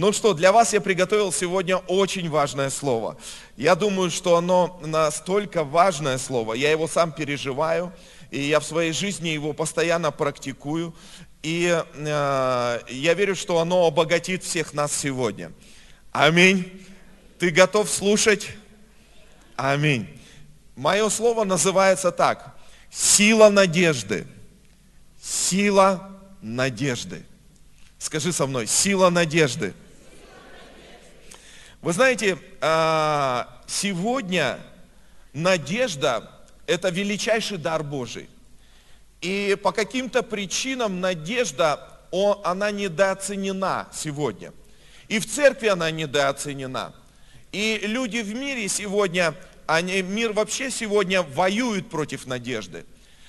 Ну что, для вас я приготовил сегодня очень важное слово. Я думаю, что оно настолько важное слово, я его сам переживаю, и я в своей жизни его постоянно практикую. И э, я верю, что оно обогатит всех нас сегодня. Аминь. Ты готов слушать? Аминь. Мое слово называется так. Сила надежды. Сила надежды. Скажи со мной, сила надежды. Вы знаете, а, сегодня надежда – это величайший дар Божий. И по каким-то причинам надежда, она недооценена сегодня. И в церкви она недооценена. И люди в мире сегодня, они, мир вообще сегодня воюет против надежды.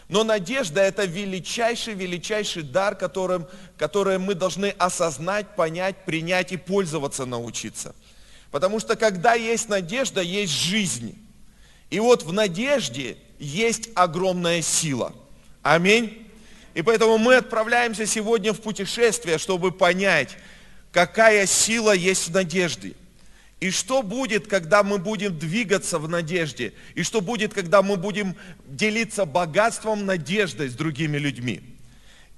Но надежда – это величайший, величайший дар, которым, который мы должны осознать, понять, принять и пользоваться научиться. Потому что когда есть надежда, есть жизнь. И вот в надежде есть огромная сила. Аминь. И поэтому мы отправляемся сегодня в путешествие, чтобы понять, какая сила есть в надежде. И что будет, когда мы будем двигаться в надежде? И что будет, когда мы будем делиться богатством надеждой с другими людьми?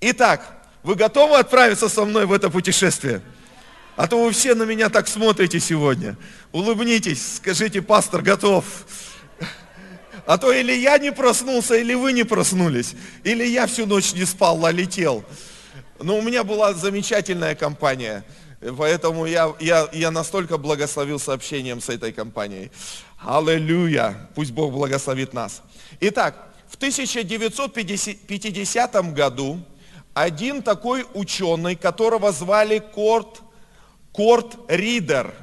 Итак, вы готовы отправиться со мной в это путешествие? А то вы все на меня так смотрите сегодня. Улыбнитесь, скажите, пастор готов. А то или я не проснулся, или вы не проснулись. Или я всю ночь не спал, а летел. Но у меня была замечательная компания. Поэтому я, я, я настолько благословил сообщением с этой компанией. Аллилуйя! Пусть Бог благословит нас. Итак, в 1950 году один такой ученый, которого звали Корт Корт Ридер.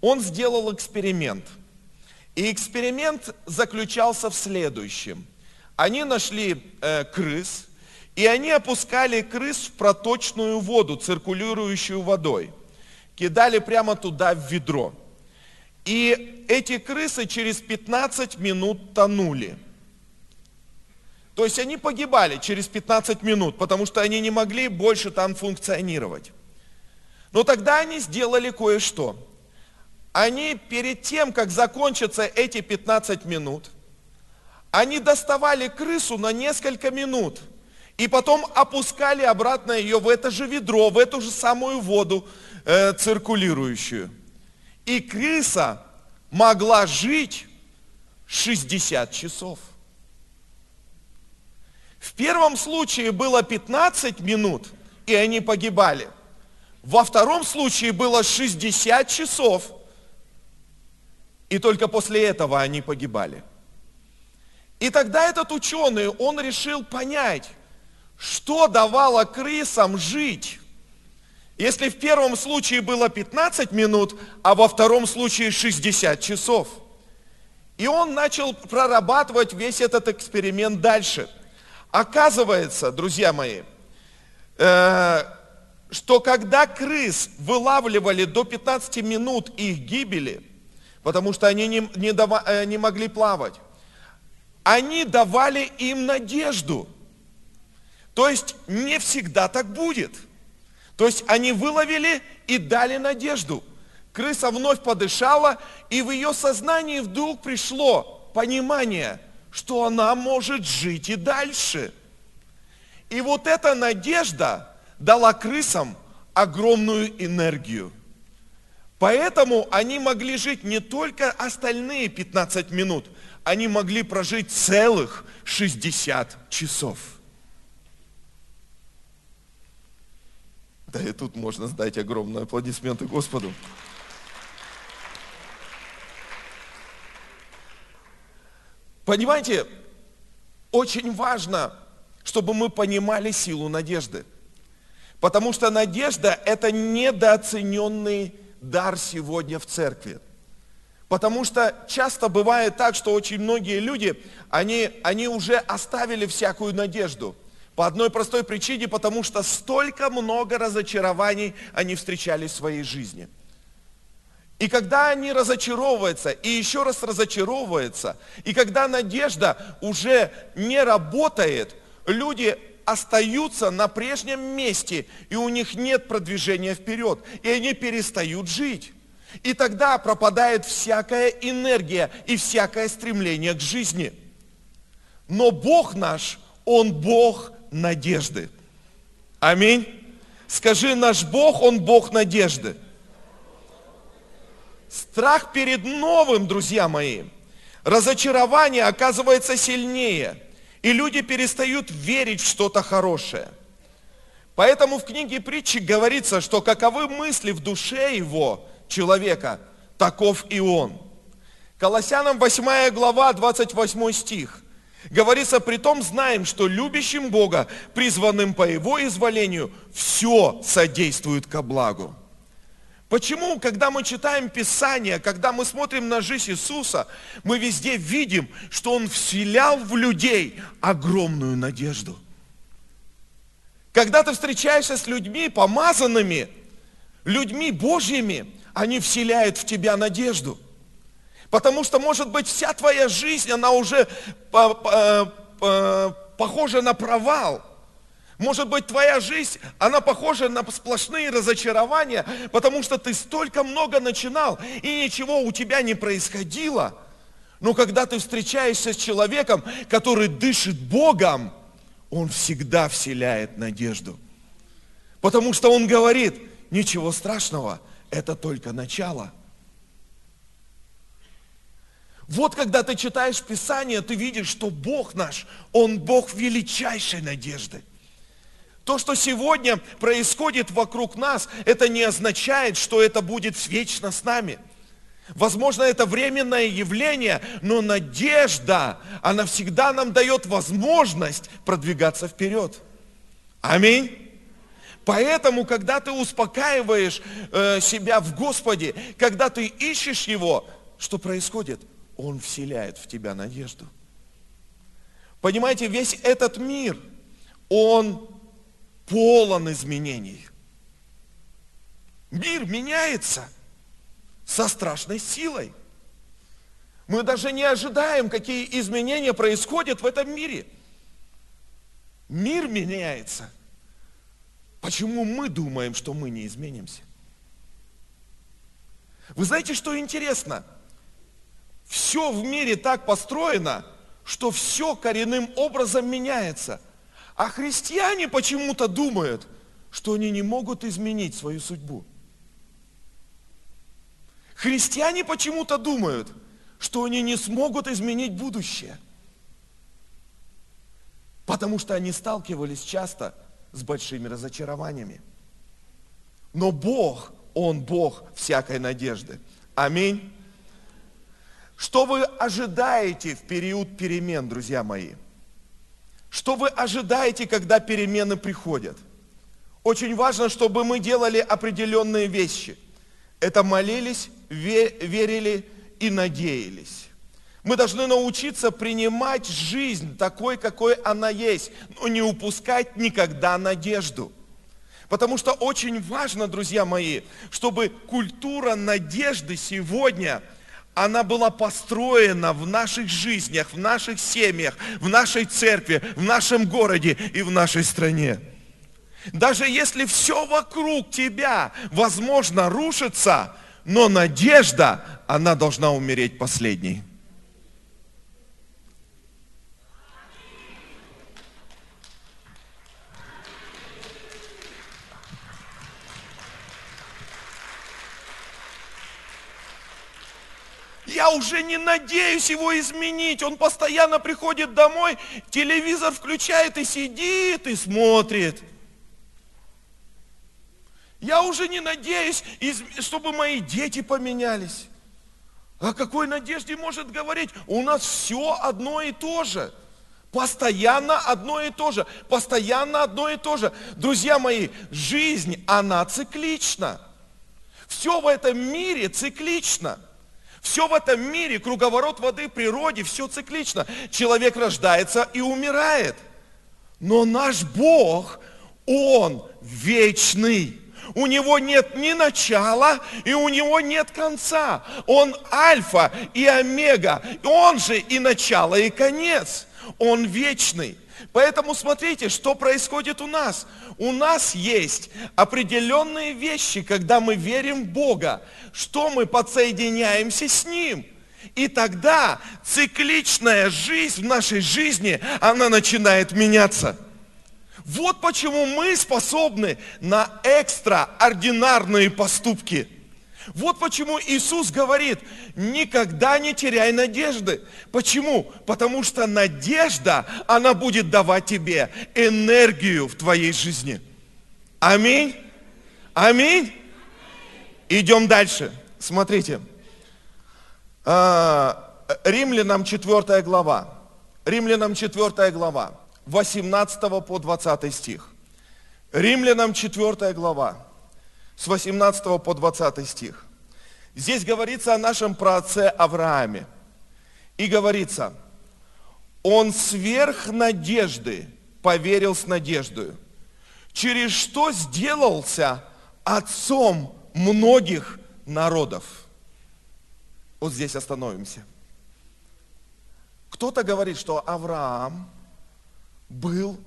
Он сделал эксперимент. И эксперимент заключался в следующем. Они нашли э, крыс, и они опускали крыс в проточную воду, циркулирующую водой. Кидали прямо туда в ведро. И эти крысы через 15 минут тонули. То есть они погибали через 15 минут, потому что они не могли больше там функционировать. Но тогда они сделали кое-что. Они перед тем, как закончатся эти 15 минут, они доставали крысу на несколько минут и потом опускали обратно ее в это же ведро, в эту же самую воду э, циркулирующую. И крыса могла жить 60 часов. В первом случае было 15 минут, и они погибали. Во втором случае было 60 часов, и только после этого они погибали. И тогда этот ученый, он решил понять, что давало крысам жить. Если в первом случае было 15 минут, а во втором случае 60 часов. И он начал прорабатывать весь этот эксперимент дальше. Оказывается, друзья мои, э, что когда крыс вылавливали до 15 минут их гибели, потому что они не, не, дава, э, не могли плавать, они давали им надежду. То есть не всегда так будет. То есть они выловили и дали надежду. Крыса вновь подышала, и в ее сознании вдруг пришло понимание, что она может жить и дальше. И вот эта надежда, дала крысам огромную энергию. Поэтому они могли жить не только остальные 15 минут, они могли прожить целых 60 часов. Да и тут можно сдать огромные аплодисменты Господу. Понимаете, очень важно, чтобы мы понимали силу надежды – Потому что надежда – это недооцененный дар сегодня в церкви. Потому что часто бывает так, что очень многие люди, они, они уже оставили всякую надежду. По одной простой причине, потому что столько много разочарований они встречали в своей жизни. И когда они разочаровываются, и еще раз разочаровываются, и когда надежда уже не работает, люди остаются на прежнем месте, и у них нет продвижения вперед, и они перестают жить. И тогда пропадает всякая энергия и всякое стремление к жизни. Но Бог наш, Он Бог надежды. Аминь. Скажи, наш Бог, Он Бог надежды. Страх перед новым, друзья мои, разочарование оказывается сильнее, и люди перестают верить в что-то хорошее. Поэтому в книге притчи говорится, что каковы мысли в душе его человека, таков и он. Колоссянам 8 глава, 28 стих. Говорится, при том знаем, что любящим Бога, призванным по Его изволению, все содействует ко благу. Почему, когда мы читаем Писание, когда мы смотрим на жизнь Иисуса, мы везде видим, что Он вселял в людей огромную надежду. Когда ты встречаешься с людьми помазанными, людьми Божьими, они вселяют в тебя надежду. Потому что, может быть, вся твоя жизнь, она уже похожа на провал. Может быть, твоя жизнь, она похожа на сплошные разочарования, потому что ты столько много начинал, и ничего у тебя не происходило. Но когда ты встречаешься с человеком, который дышит Богом, он всегда вселяет надежду. Потому что он говорит, ничего страшного, это только начало. Вот когда ты читаешь Писание, ты видишь, что Бог наш, Он Бог величайшей надежды. То, что сегодня происходит вокруг нас, это не означает, что это будет вечно с нами. Возможно, это временное явление, но надежда, она всегда нам дает возможность продвигаться вперед. Аминь. Поэтому, когда ты успокаиваешь э, себя в Господе, когда ты ищешь Его, что происходит? Он вселяет в тебя надежду. Понимаете, весь этот мир, он полон изменений. Мир меняется со страшной силой. Мы даже не ожидаем, какие изменения происходят в этом мире. Мир меняется. Почему мы думаем, что мы не изменимся? Вы знаете, что интересно? Все в мире так построено, что все коренным образом меняется – а христиане почему-то думают, что они не могут изменить свою судьбу. Христиане почему-то думают, что они не смогут изменить будущее. Потому что они сталкивались часто с большими разочарованиями. Но Бог, Он Бог всякой надежды. Аминь. Что вы ожидаете в период перемен, друзья мои? Что вы ожидаете, когда перемены приходят? Очень важно, чтобы мы делали определенные вещи. Это молились, верили и надеялись. Мы должны научиться принимать жизнь такой, какой она есть, но не упускать никогда надежду. Потому что очень важно, друзья мои, чтобы культура надежды сегодня – она была построена в наших жизнях, в наших семьях, в нашей церкви, в нашем городе и в нашей стране. Даже если все вокруг тебя, возможно, рушится, но надежда, она должна умереть последней. Я уже не надеюсь его изменить. Он постоянно приходит домой, телевизор включает и сидит и смотрит. Я уже не надеюсь, чтобы мои дети поменялись. О какой надежде может говорить? У нас все одно и то же. Постоянно одно и то же. Постоянно одно и то же. Друзья мои, жизнь, она циклична. Все в этом мире циклично. Все в этом мире, круговорот воды, природе, все циклично. Человек рождается и умирает. Но наш Бог, Он вечный. У него нет ни начала, и у него нет конца. Он альфа и омега. Он же и начало, и конец. Он вечный. Поэтому смотрите, что происходит у нас. У нас есть определенные вещи, когда мы верим в Бога, что мы подсоединяемся с Ним. И тогда цикличная жизнь в нашей жизни, она начинает меняться. Вот почему мы способны на экстраординарные поступки – вот почему Иисус говорит, никогда не теряй надежды. Почему? Потому что надежда, она будет давать тебе энергию в твоей жизни. Аминь. Аминь. Идем дальше. Смотрите. А, Римлянам 4 глава. Римлянам 4 глава. 18 по 20 стих. Римлянам 4 глава с 18 по 20 стих. Здесь говорится о нашем праотце Аврааме. И говорится, он сверх надежды поверил с надеждой, через что сделался отцом многих народов. Вот здесь остановимся. Кто-то говорит, что Авраам был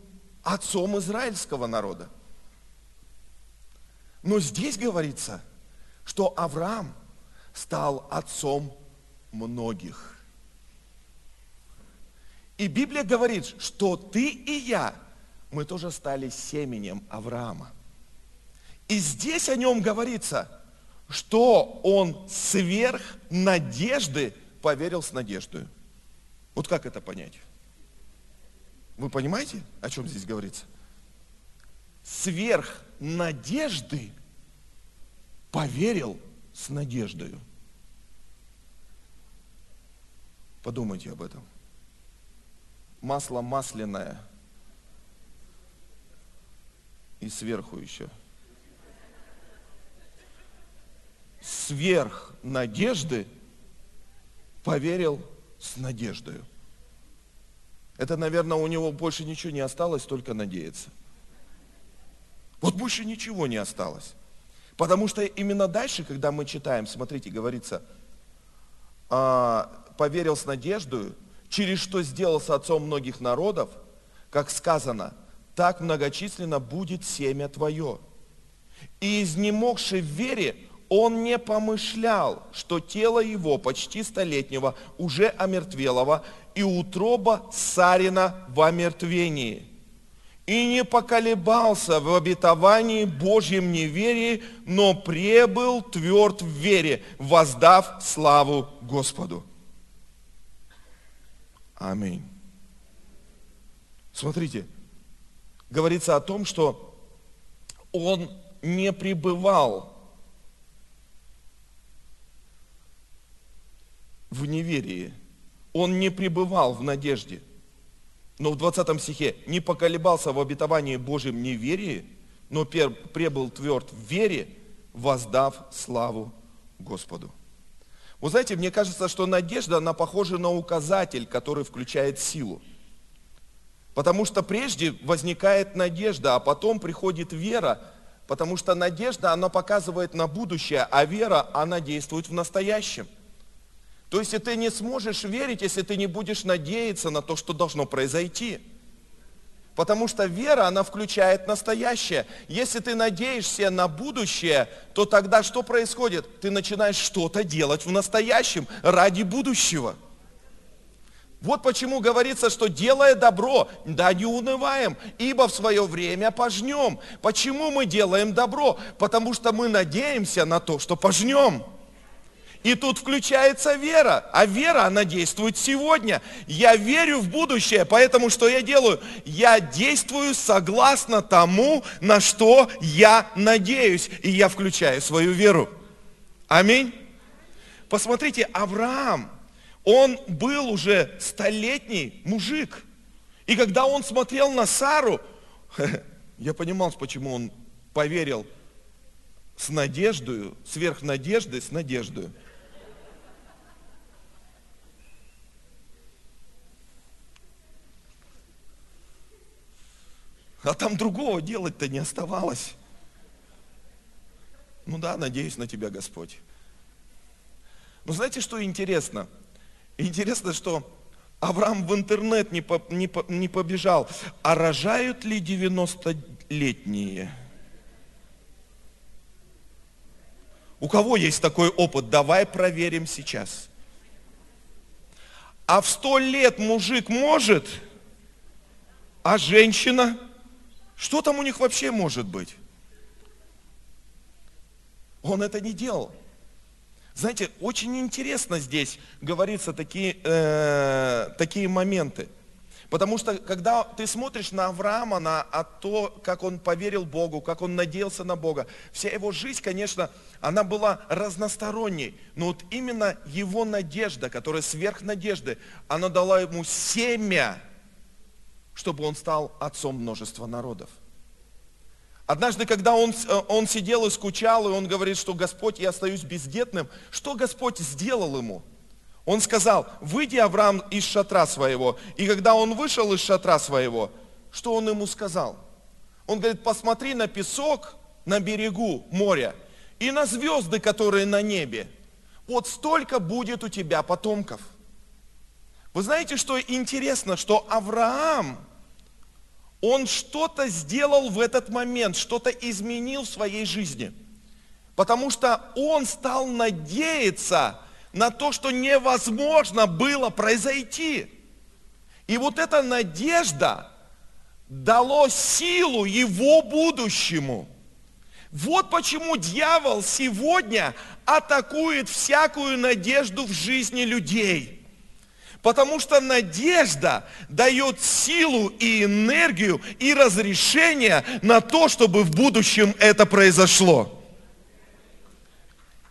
отцом израильского народа. Но здесь говорится, что Авраам стал отцом многих. И Библия говорит, что ты и я, мы тоже стали семенем Авраама. И здесь о нем говорится, что он сверх надежды поверил с надеждой. Вот как это понять? Вы понимаете, о чем здесь говорится? Сверх надежды поверил с надеждою. Подумайте об этом. Масло масляное и сверху еще. Сверх надежды поверил с надеждою. Это, наверное, у него больше ничего не осталось, только надеяться. Вот больше ничего не осталось. Потому что именно дальше, когда мы читаем, смотрите, говорится, «А, поверил с надеждой, через что сделался отцом многих народов, как сказано, так многочисленно будет семя твое. И изнемогший в вере, он не помышлял, что тело его почти столетнего, уже омертвелого, и утроба Сарина в омертвении – и не поколебался в обетовании Божьем неверии, но пребыл тверд в вере, воздав славу Господу. Аминь. Смотрите, говорится о том, что он не пребывал в неверии, он не пребывал в надежде – но в 20 стихе не поколебался в обетовании Божьем неверии, но пребыл тверд в вере, воздав славу Господу. Вы знаете, мне кажется, что надежда, она похожа на указатель, который включает силу. Потому что прежде возникает надежда, а потом приходит вера, потому что надежда, она показывает на будущее, а вера, она действует в настоящем – то есть, ты не сможешь верить, если ты не будешь надеяться на то, что должно произойти. Потому что вера, она включает настоящее. Если ты надеешься на будущее, то тогда что происходит? Ты начинаешь что-то делать в настоящем ради будущего. Вот почему говорится, что делая добро, да не унываем, ибо в свое время пожнем. Почему мы делаем добро? Потому что мы надеемся на то, что пожнем. И тут включается вера. А вера, она действует сегодня. Я верю в будущее, поэтому что я делаю? Я действую согласно тому, на что я надеюсь. И я включаю свою веру. Аминь. Посмотрите, Авраам, он был уже столетний мужик. И когда он смотрел на Сару, я понимал, почему он поверил с надеждой, сверх надежды, с надеждой. А там другого делать-то не оставалось. Ну да, надеюсь на тебя, Господь. Но знаете, что интересно? Интересно, что Авраам в интернет не, по, не, по, не побежал. А рожают ли 90-летние? У кого есть такой опыт? Давай проверим сейчас. А в сто лет мужик может, а женщина? Что там у них вообще может быть? Он это не делал. Знаете, очень интересно здесь говорится такие, э, такие моменты. Потому что когда ты смотришь на Авраама, на а то, как он поверил Богу, как он надеялся на Бога, вся его жизнь, конечно, она была разносторонней. Но вот именно его надежда, которая сверх надежды, она дала ему семя, чтобы он стал отцом множества народов. Однажды, когда он, э, он сидел и скучал, и он говорит, что Господь, я остаюсь бездетным, что Господь сделал ему? Он сказал, выйди, Авраам, из шатра своего. И когда он вышел из шатра своего, что он ему сказал? Он говорит, посмотри на песок на берегу моря и на звезды, которые на небе. Вот столько будет у тебя потомков. Вы знаете, что интересно, что Авраам, он что-то сделал в этот момент, что-то изменил в своей жизни. Потому что он стал надеяться на то, что невозможно было произойти. И вот эта надежда дало силу его будущему. Вот почему дьявол сегодня атакует всякую надежду в жизни людей – Потому что надежда дает силу и энергию и разрешение на то, чтобы в будущем это произошло.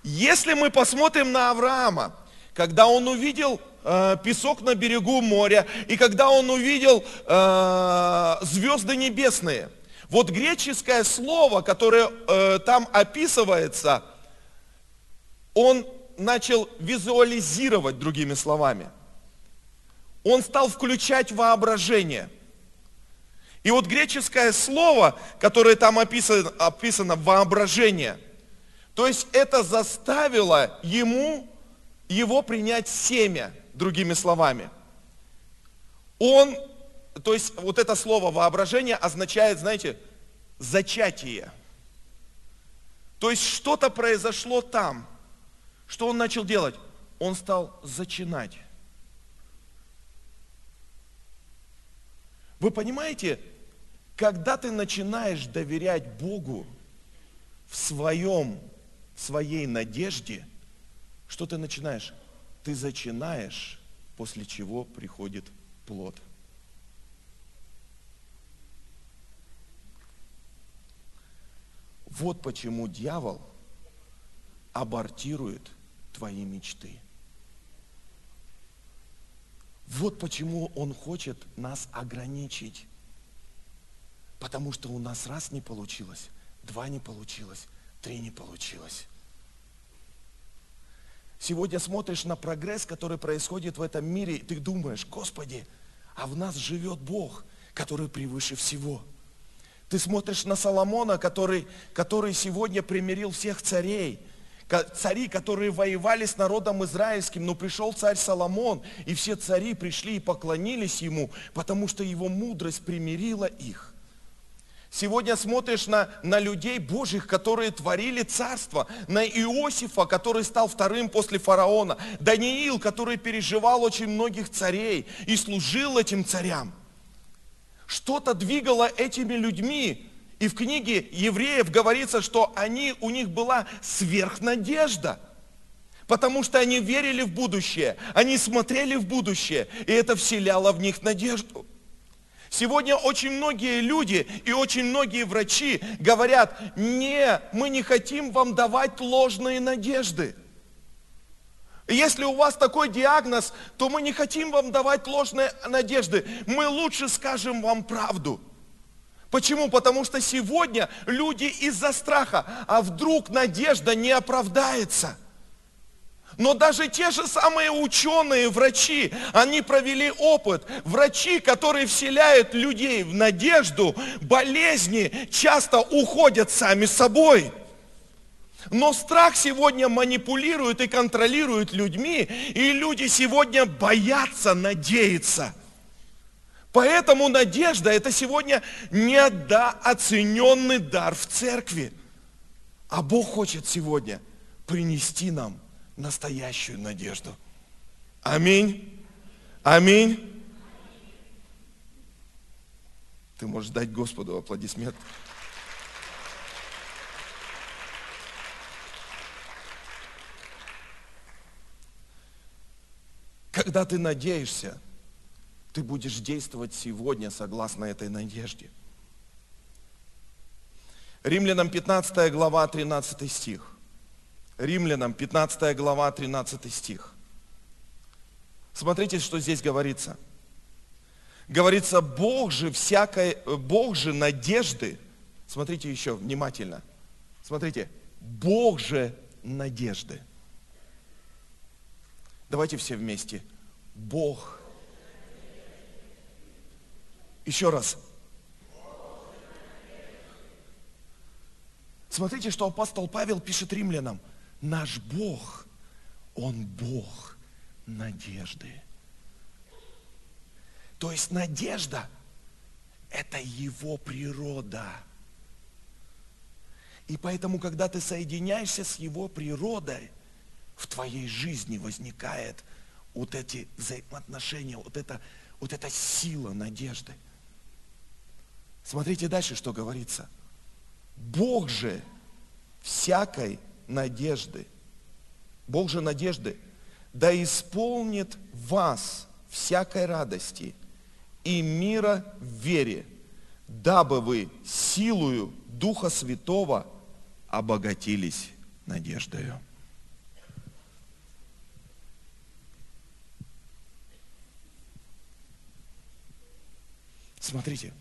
Если мы посмотрим на Авраама, когда он увидел э, песок на берегу моря, и когда он увидел э, звезды небесные, вот греческое слово, которое э, там описывается, он начал визуализировать другими словами – он стал включать воображение. И вот греческое слово, которое там описано, описано воображение, то есть это заставило ему, его принять семя, другими словами. Он, то есть вот это слово воображение означает, знаете, зачатие. То есть что-то произошло там. Что он начал делать? Он стал зачинать. Вы понимаете, когда ты начинаешь доверять Богу в своем, в своей надежде, что ты начинаешь? Ты зачинаешь, после чего приходит плод. Вот почему дьявол абортирует твои мечты. Вот почему он хочет нас ограничить. Потому что у нас раз не получилось, два не получилось, три не получилось. Сегодня смотришь на прогресс, который происходит в этом мире, и ты думаешь, Господи, а в нас живет Бог, который превыше всего. Ты смотришь на Соломона, который, который сегодня примирил всех царей, цари, которые воевали с народом израильским, но пришел царь Соломон, и все цари пришли и поклонились ему, потому что его мудрость примирила их. Сегодня смотришь на, на людей Божьих, которые творили царство, на Иосифа, который стал вторым после фараона, Даниил, который переживал очень многих царей и служил этим царям. Что-то двигало этими людьми, и в книге евреев говорится, что они, у них была сверхнадежда. Потому что они верили в будущее, они смотрели в будущее, и это вселяло в них надежду. Сегодня очень многие люди и очень многие врачи говорят, не, мы не хотим вам давать ложные надежды. Если у вас такой диагноз, то мы не хотим вам давать ложные надежды. Мы лучше скажем вам правду. Почему? Потому что сегодня люди из-за страха, а вдруг надежда не оправдается. Но даже те же самые ученые, врачи, они провели опыт. Врачи, которые вселяют людей в надежду, болезни часто уходят сами собой. Но страх сегодня манипулирует и контролирует людьми, и люди сегодня боятся надеяться. Поэтому надежда – это сегодня недооцененный дар в церкви. А Бог хочет сегодня принести нам настоящую надежду. Аминь. Аминь. Ты можешь дать Господу аплодисмент. Когда ты надеешься, ты будешь действовать сегодня согласно этой надежде. Римлянам 15 глава, 13 стих. Римлянам 15 глава, 13 стих. Смотрите, что здесь говорится. Говорится, Бог же всякой, Бог же надежды, смотрите еще внимательно, смотрите, Бог же надежды. Давайте все вместе. Бог. Еще раз. Смотрите, что апостол Павел пишет римлянам. Наш Бог, Он Бог надежды. То есть надежда – это Его природа. И поэтому, когда ты соединяешься с Его природой, в твоей жизни возникает вот эти взаимоотношения, вот эта, вот эта сила надежды. Смотрите дальше, что говорится. Бог же всякой надежды, Бог же надежды, да исполнит вас всякой радости и мира в вере, дабы вы силою Духа Святого обогатились надеждою. Смотрите,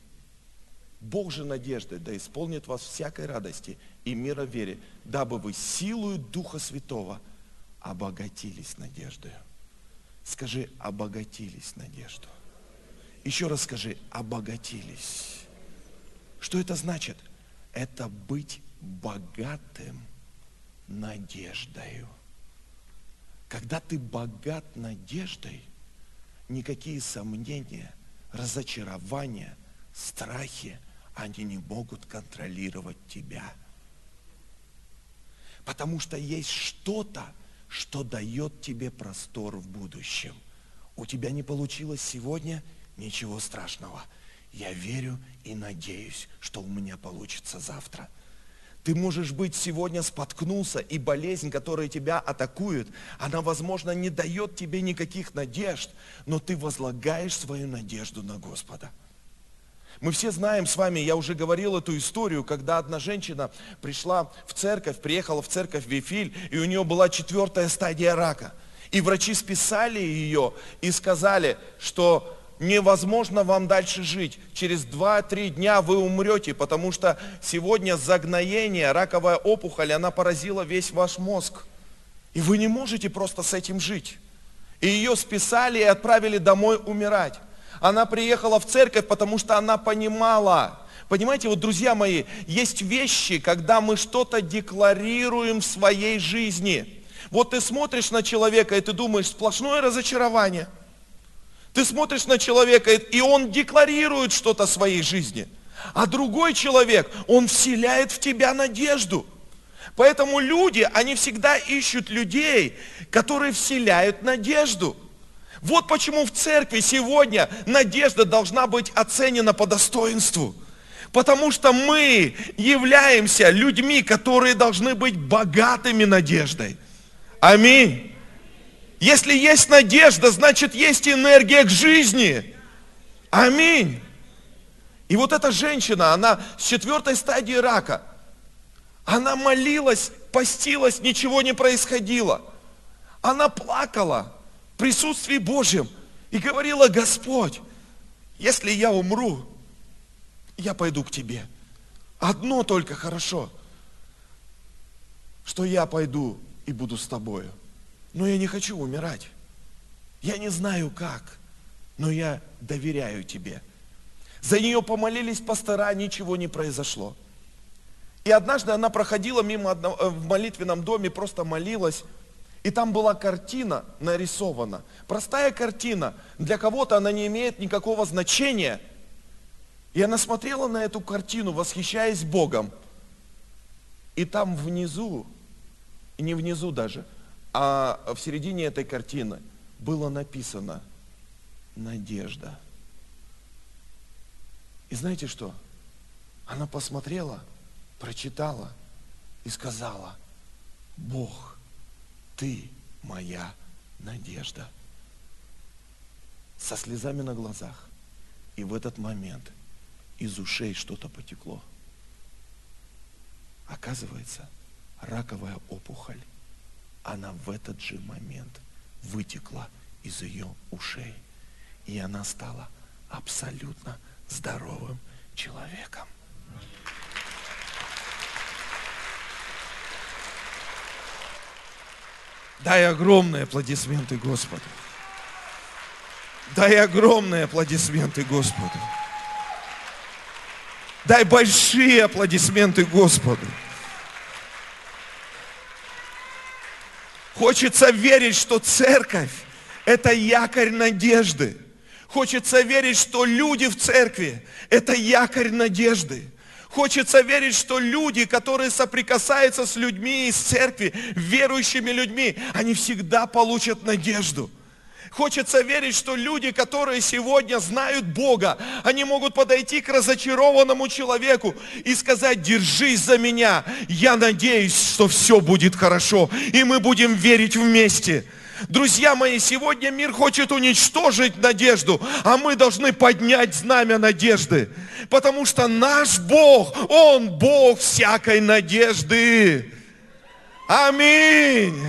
Бог же надежды, да исполнит вас всякой радости и мира в вере, дабы вы силою Духа Святого обогатились надеждой. Скажи, обогатились надежду. Еще раз скажи, обогатились. Что это значит? Это быть богатым надеждою. Когда ты богат надеждой, никакие сомнения – разочарования, страхи, они не могут контролировать тебя. Потому что есть что-то, что дает тебе простор в будущем. У тебя не получилось сегодня, ничего страшного. Я верю и надеюсь, что у меня получится завтра – ты можешь быть сегодня споткнулся, и болезнь, которая тебя атакует, она, возможно, не дает тебе никаких надежд, но ты возлагаешь свою надежду на Господа. Мы все знаем с вами, я уже говорил эту историю, когда одна женщина пришла в церковь, приехала в церковь Вифиль, и у нее была четвертая стадия рака. И врачи списали ее и сказали, что невозможно вам дальше жить. Через 2-3 дня вы умрете, потому что сегодня загноение, раковая опухоль, она поразила весь ваш мозг. И вы не можете просто с этим жить. И ее списали и отправили домой умирать. Она приехала в церковь, потому что она понимала, Понимаете, вот, друзья мои, есть вещи, когда мы что-то декларируем в своей жизни. Вот ты смотришь на человека, и ты думаешь, сплошное разочарование – ты смотришь на человека, и он декларирует что-то своей жизни. А другой человек, он вселяет в тебя надежду. Поэтому люди, они всегда ищут людей, которые вселяют надежду. Вот почему в церкви сегодня надежда должна быть оценена по достоинству. Потому что мы являемся людьми, которые должны быть богатыми надеждой. Аминь. Если есть надежда, значит есть энергия к жизни. Аминь. И вот эта женщина, она с четвертой стадии рака, она молилась, постилась, ничего не происходило. Она плакала присутствии Божьем и говорила, Господь, если я умру, я пойду к Тебе. Одно только хорошо, что я пойду и буду с Тобою. Но я не хочу умирать. Я не знаю как, но я доверяю тебе. За нее помолились пастора, ничего не произошло. И однажды она проходила мимо одного, э, в молитвенном доме, просто молилась. И там была картина нарисована. Простая картина. Для кого-то она не имеет никакого значения. И она смотрела на эту картину, восхищаясь Богом. И там внизу, не внизу даже, а в середине этой картины было написано «Надежда». И знаете что? Она посмотрела, прочитала и сказала, Бог, Ты моя надежда. Со слезами на глазах. И в этот момент из ушей что-то потекло. Оказывается, раковая опухоль, она в этот же момент вытекла из ее ушей. И она стала абсолютно здоровым человеком. Дай огромные аплодисменты Господу. Дай огромные аплодисменты Господу. Дай большие аплодисменты Господу. Хочется верить, что церковь – это якорь надежды. Хочется верить, что люди в церкви – это якорь надежды. Хочется верить, что люди, которые соприкасаются с людьми из церкви, верующими людьми, они всегда получат надежду. Хочется верить, что люди, которые сегодня знают Бога, они могут подойти к разочарованному человеку и сказать, держись за меня, я надеюсь, что все будет хорошо, и мы будем верить вместе. Друзья мои, сегодня мир хочет уничтожить надежду, а мы должны поднять знамя надежды. Потому что наш Бог, Он Бог всякой надежды. Аминь.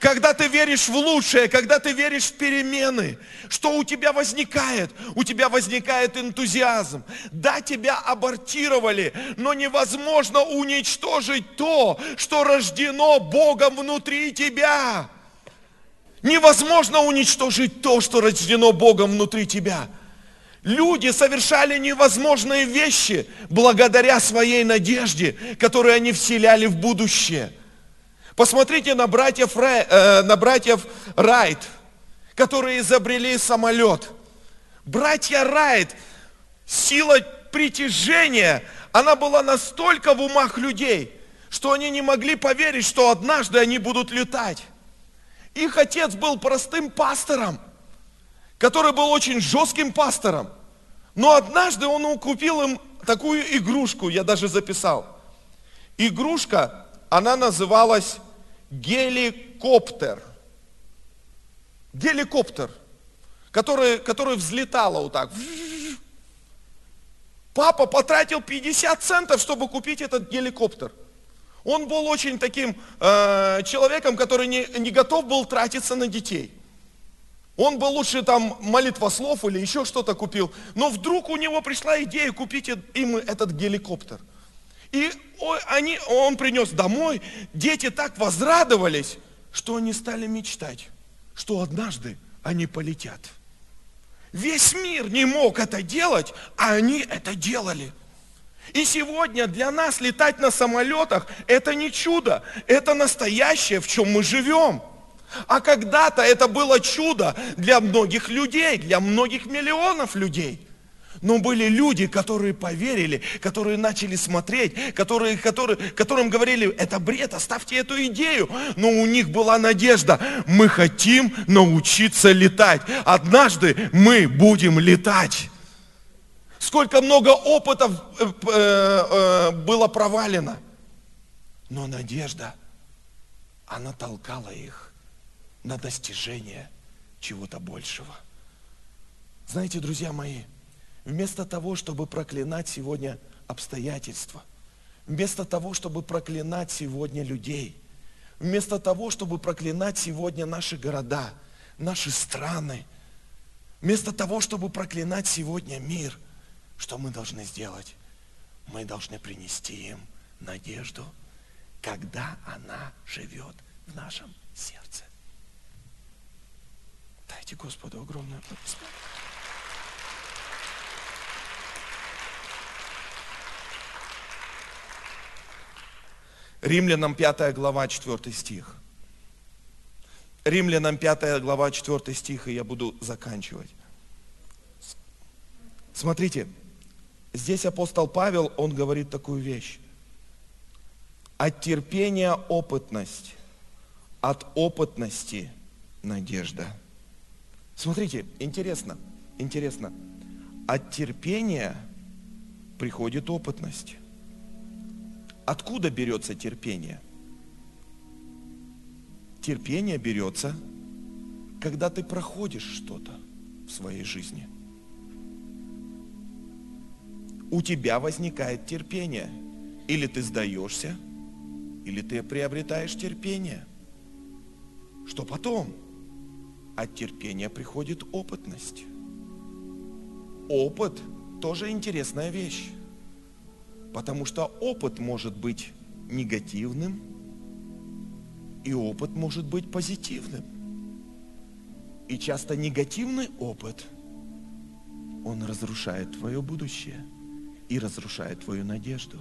Когда ты веришь в лучшее, когда ты веришь в перемены, что у тебя возникает? У тебя возникает энтузиазм. Да, тебя абортировали, но невозможно уничтожить то, что рождено Богом внутри тебя. Невозможно уничтожить то, что рождено Богом внутри тебя. Люди совершали невозможные вещи благодаря своей надежде, которую они вселяли в будущее. Посмотрите на братьев, э, на братьев Райт, которые изобрели самолет. Братья Райт, сила притяжения, она была настолько в умах людей, что они не могли поверить, что однажды они будут летать. Их отец был простым пастором, который был очень жестким пастором. Но однажды он купил им такую игрушку, я даже записал. Игрушка, она называлась геликоптер. Геликоптер, который, который взлетала вот так. Папа потратил 50 центов, чтобы купить этот геликоптер. Он был очень таким э, человеком, который не, не готов был тратиться на детей. Он бы лучше там молитвослов или еще что-то купил. Но вдруг у него пришла идея купить им этот геликоптер. И они, он принес домой, дети так возрадовались, что они стали мечтать, что однажды они полетят. Весь мир не мог это делать, а они это делали. И сегодня для нас летать на самолетах – это не чудо, это настоящее, в чем мы живем. А когда-то это было чудо для многих людей, для многих миллионов людей. Но были люди, которые поверили, которые начали смотреть, которые, которые, которым говорили, это бред, оставьте эту идею. Но у них была надежда, мы хотим научиться летать. Однажды мы будем летать. Сколько много опытов э, э, э, было провалено. Но надежда, она толкала их на достижение чего-то большего. Знаете, друзья мои, вместо того, чтобы проклинать сегодня обстоятельства, вместо того, чтобы проклинать сегодня людей, вместо того, чтобы проклинать сегодня наши города, наши страны, вместо того, чтобы проклинать сегодня мир – что мы должны сделать? Мы должны принести им надежду, когда она живет в нашем сердце. Дайте Господу огромное аплодисменты. Римлянам 5 глава 4 стих. Римлянам 5 глава 4 стих, и я буду заканчивать. Смотрите, здесь апостол Павел, он говорит такую вещь. От терпения опытность, от опытности надежда. Смотрите, интересно, интересно. От терпения приходит опытность. Откуда берется терпение? Терпение берется, когда ты проходишь что-то в своей жизни. У тебя возникает терпение. Или ты сдаешься, или ты приобретаешь терпение. Что потом? От терпения приходит опытность. Опыт тоже интересная вещь. Потому что опыт может быть негативным, и опыт может быть позитивным. И часто негативный опыт, он разрушает твое будущее и разрушает твою надежду.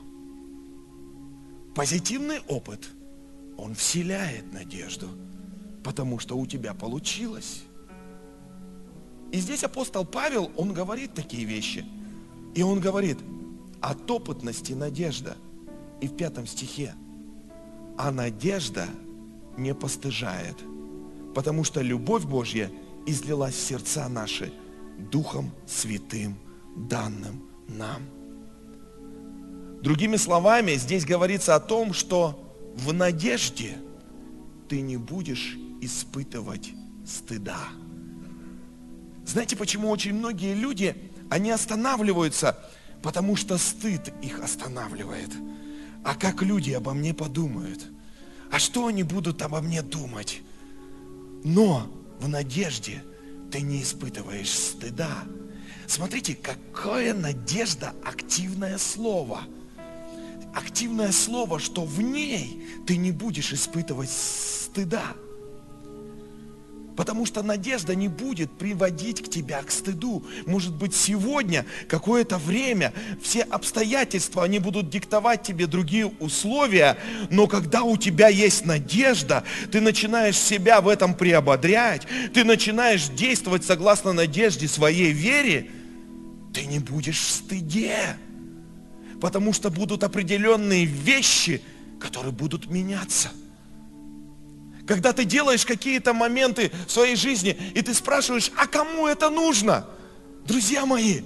Позитивный опыт, он вселяет надежду, потому что у тебя получилось. И здесь апостол Павел, он говорит такие вещи. И он говорит, от опытности надежда. И в пятом стихе, а надежда не постыжает, потому что любовь Божья излилась в сердца наши Духом Святым, данным нам. Другими словами, здесь говорится о том, что в надежде ты не будешь испытывать стыда. Знаете, почему очень многие люди, они останавливаются, потому что стыд их останавливает. А как люди обо мне подумают? А что они будут обо мне думать? Но в надежде ты не испытываешь стыда. Смотрите, какое надежда активное слово. Активное слово, что в ней ты не будешь испытывать стыда. Потому что надежда не будет приводить к тебя к стыду. Может быть, сегодня, какое-то время, все обстоятельства, они будут диктовать тебе другие условия, но когда у тебя есть надежда, ты начинаешь себя в этом приободрять, ты начинаешь действовать согласно надежде своей вере, ты не будешь в стыде. Потому что будут определенные вещи, которые будут меняться – когда ты делаешь какие-то моменты в своей жизни, и ты спрашиваешь, а кому это нужно? Друзья мои,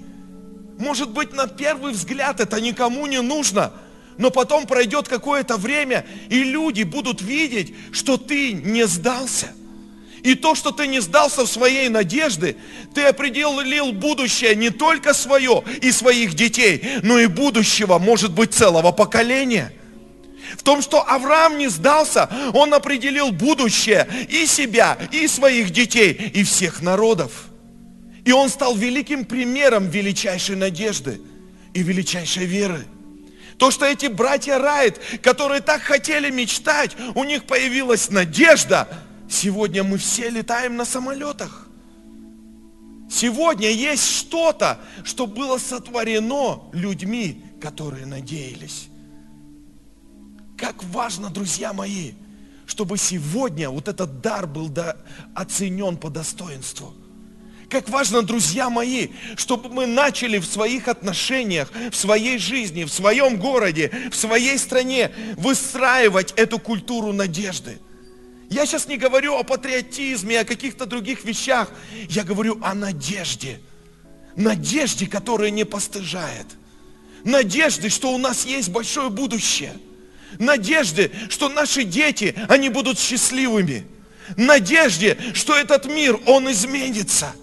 может быть, на первый взгляд это никому не нужно, но потом пройдет какое-то время, и люди будут видеть, что ты не сдался. И то, что ты не сдался в своей надежды, ты определил будущее не только свое и своих детей, но и будущего, может быть, целого поколения – в том, что Авраам не сдался, он определил будущее и себя, и своих детей, и всех народов. И он стал великим примером величайшей надежды и величайшей веры. То, что эти братья Райт, которые так хотели мечтать, у них появилась надежда. Сегодня мы все летаем на самолетах. Сегодня есть что-то, что было сотворено людьми, которые надеялись. Как важно, друзья мои, чтобы сегодня вот этот дар был до, оценен по достоинству. Как важно, друзья мои, чтобы мы начали в своих отношениях, в своей жизни, в своем городе, в своей стране выстраивать эту культуру надежды. Я сейчас не говорю о патриотизме, о каких-то других вещах. Я говорю о надежде. Надежде, которая не постыжает. Надежде, что у нас есть большое будущее – надежде, что наши дети, они будут счастливыми, надежде, что этот мир, он изменится.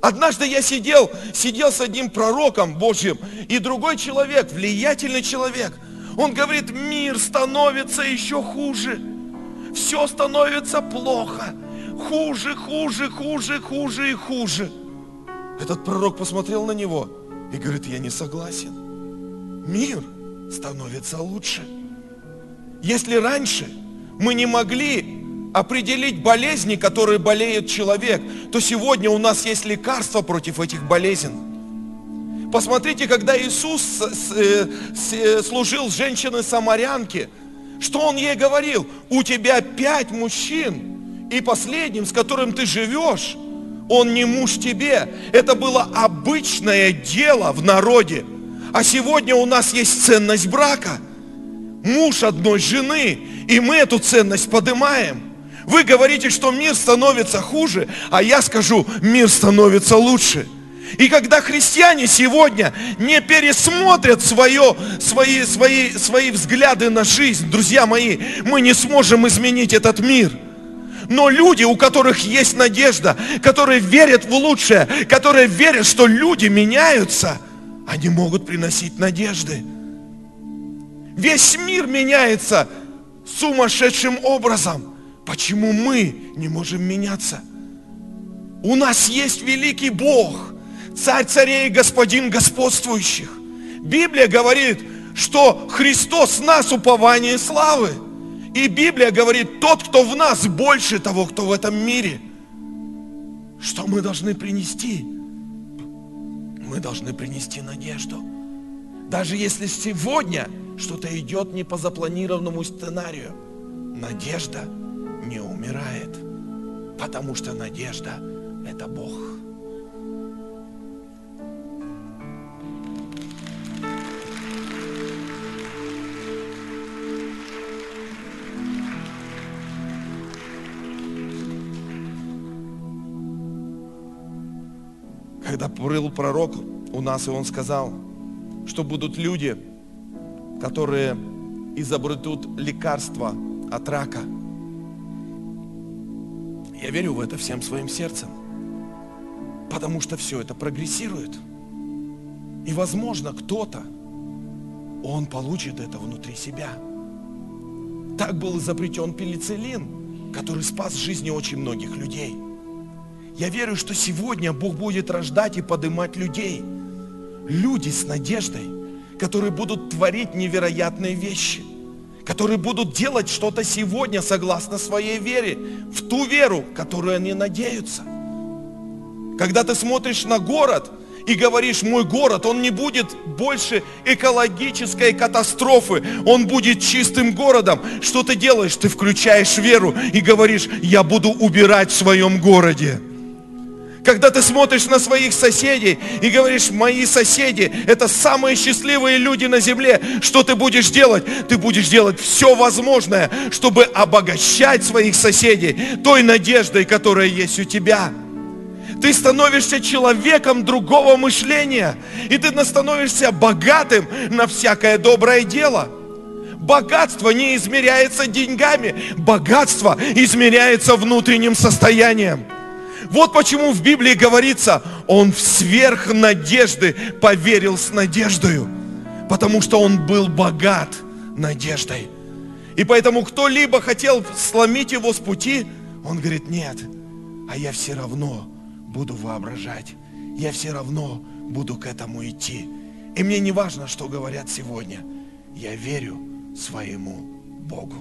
Однажды я сидел, сидел с одним пророком Божьим, и другой человек, влиятельный человек, он говорит, мир становится еще хуже, все становится плохо, хуже, хуже, хуже, хуже и хуже. Этот пророк посмотрел на него и говорит, я не согласен. Мир становится лучше. Если раньше мы не могли определить болезни, которые болеет человек, то сегодня у нас есть лекарства против этих болезней. Посмотрите, когда Иисус э, служил женщине самарянке, Что он ей говорил? У тебя пять мужчин, и последним, с которым ты живешь, он не муж тебе. Это было обычное дело в народе. А сегодня у нас есть ценность брака. Муж одной жены, и мы эту ценность поднимаем. Вы говорите, что мир становится хуже, а я скажу, мир становится лучше. И когда христиане сегодня не пересмотрят свое, свои, свои, свои взгляды на жизнь, друзья мои, мы не сможем изменить этот мир. Но люди, у которых есть надежда, которые верят в лучшее, которые верят, что люди меняются, они могут приносить надежды. Весь мир меняется сумасшедшим образом. Почему мы не можем меняться? У нас есть великий Бог, царь царей господин господствующих. Библия говорит, что Христос нас упование славы. И Библия говорит, тот, кто в нас, больше того, кто в этом мире. Что мы должны принести? Мы должны принести надежду. Даже если сегодня что-то идет не по запланированному сценарию, надежда не умирает, потому что надежда – это Бог. Был пророк у нас, и он сказал, что будут люди, которые изобретут лекарства от рака. Я верю в это всем своим сердцем, потому что все это прогрессирует. И, возможно, кто-то, он получит это внутри себя. Так был изобретен пенициллин, который спас жизни очень многих людей. Я верю, что сегодня Бог будет рождать и поднимать людей. Люди с надеждой – которые будут творить невероятные вещи, которые будут делать что-то сегодня согласно своей вере, в ту веру, которую они надеются. Когда ты смотришь на город и говоришь, мой город, он не будет больше экологической катастрофы, он будет чистым городом. Что ты делаешь? Ты включаешь веру и говоришь, я буду убирать в своем городе. Когда ты смотришь на своих соседей и говоришь, мои соседи, это самые счастливые люди на земле, что ты будешь делать? Ты будешь делать все возможное, чтобы обогащать своих соседей той надеждой, которая есть у тебя. Ты становишься человеком другого мышления, и ты становишься богатым на всякое доброе дело. Богатство не измеряется деньгами, богатство измеряется внутренним состоянием. Вот почему в Библии говорится, он в сверх надежды поверил с надеждою, потому что он был богат надеждой. И поэтому кто-либо хотел сломить его с пути, он говорит, нет, а я все равно буду воображать, я все равно буду к этому идти. И мне не важно, что говорят сегодня, я верю своему Богу.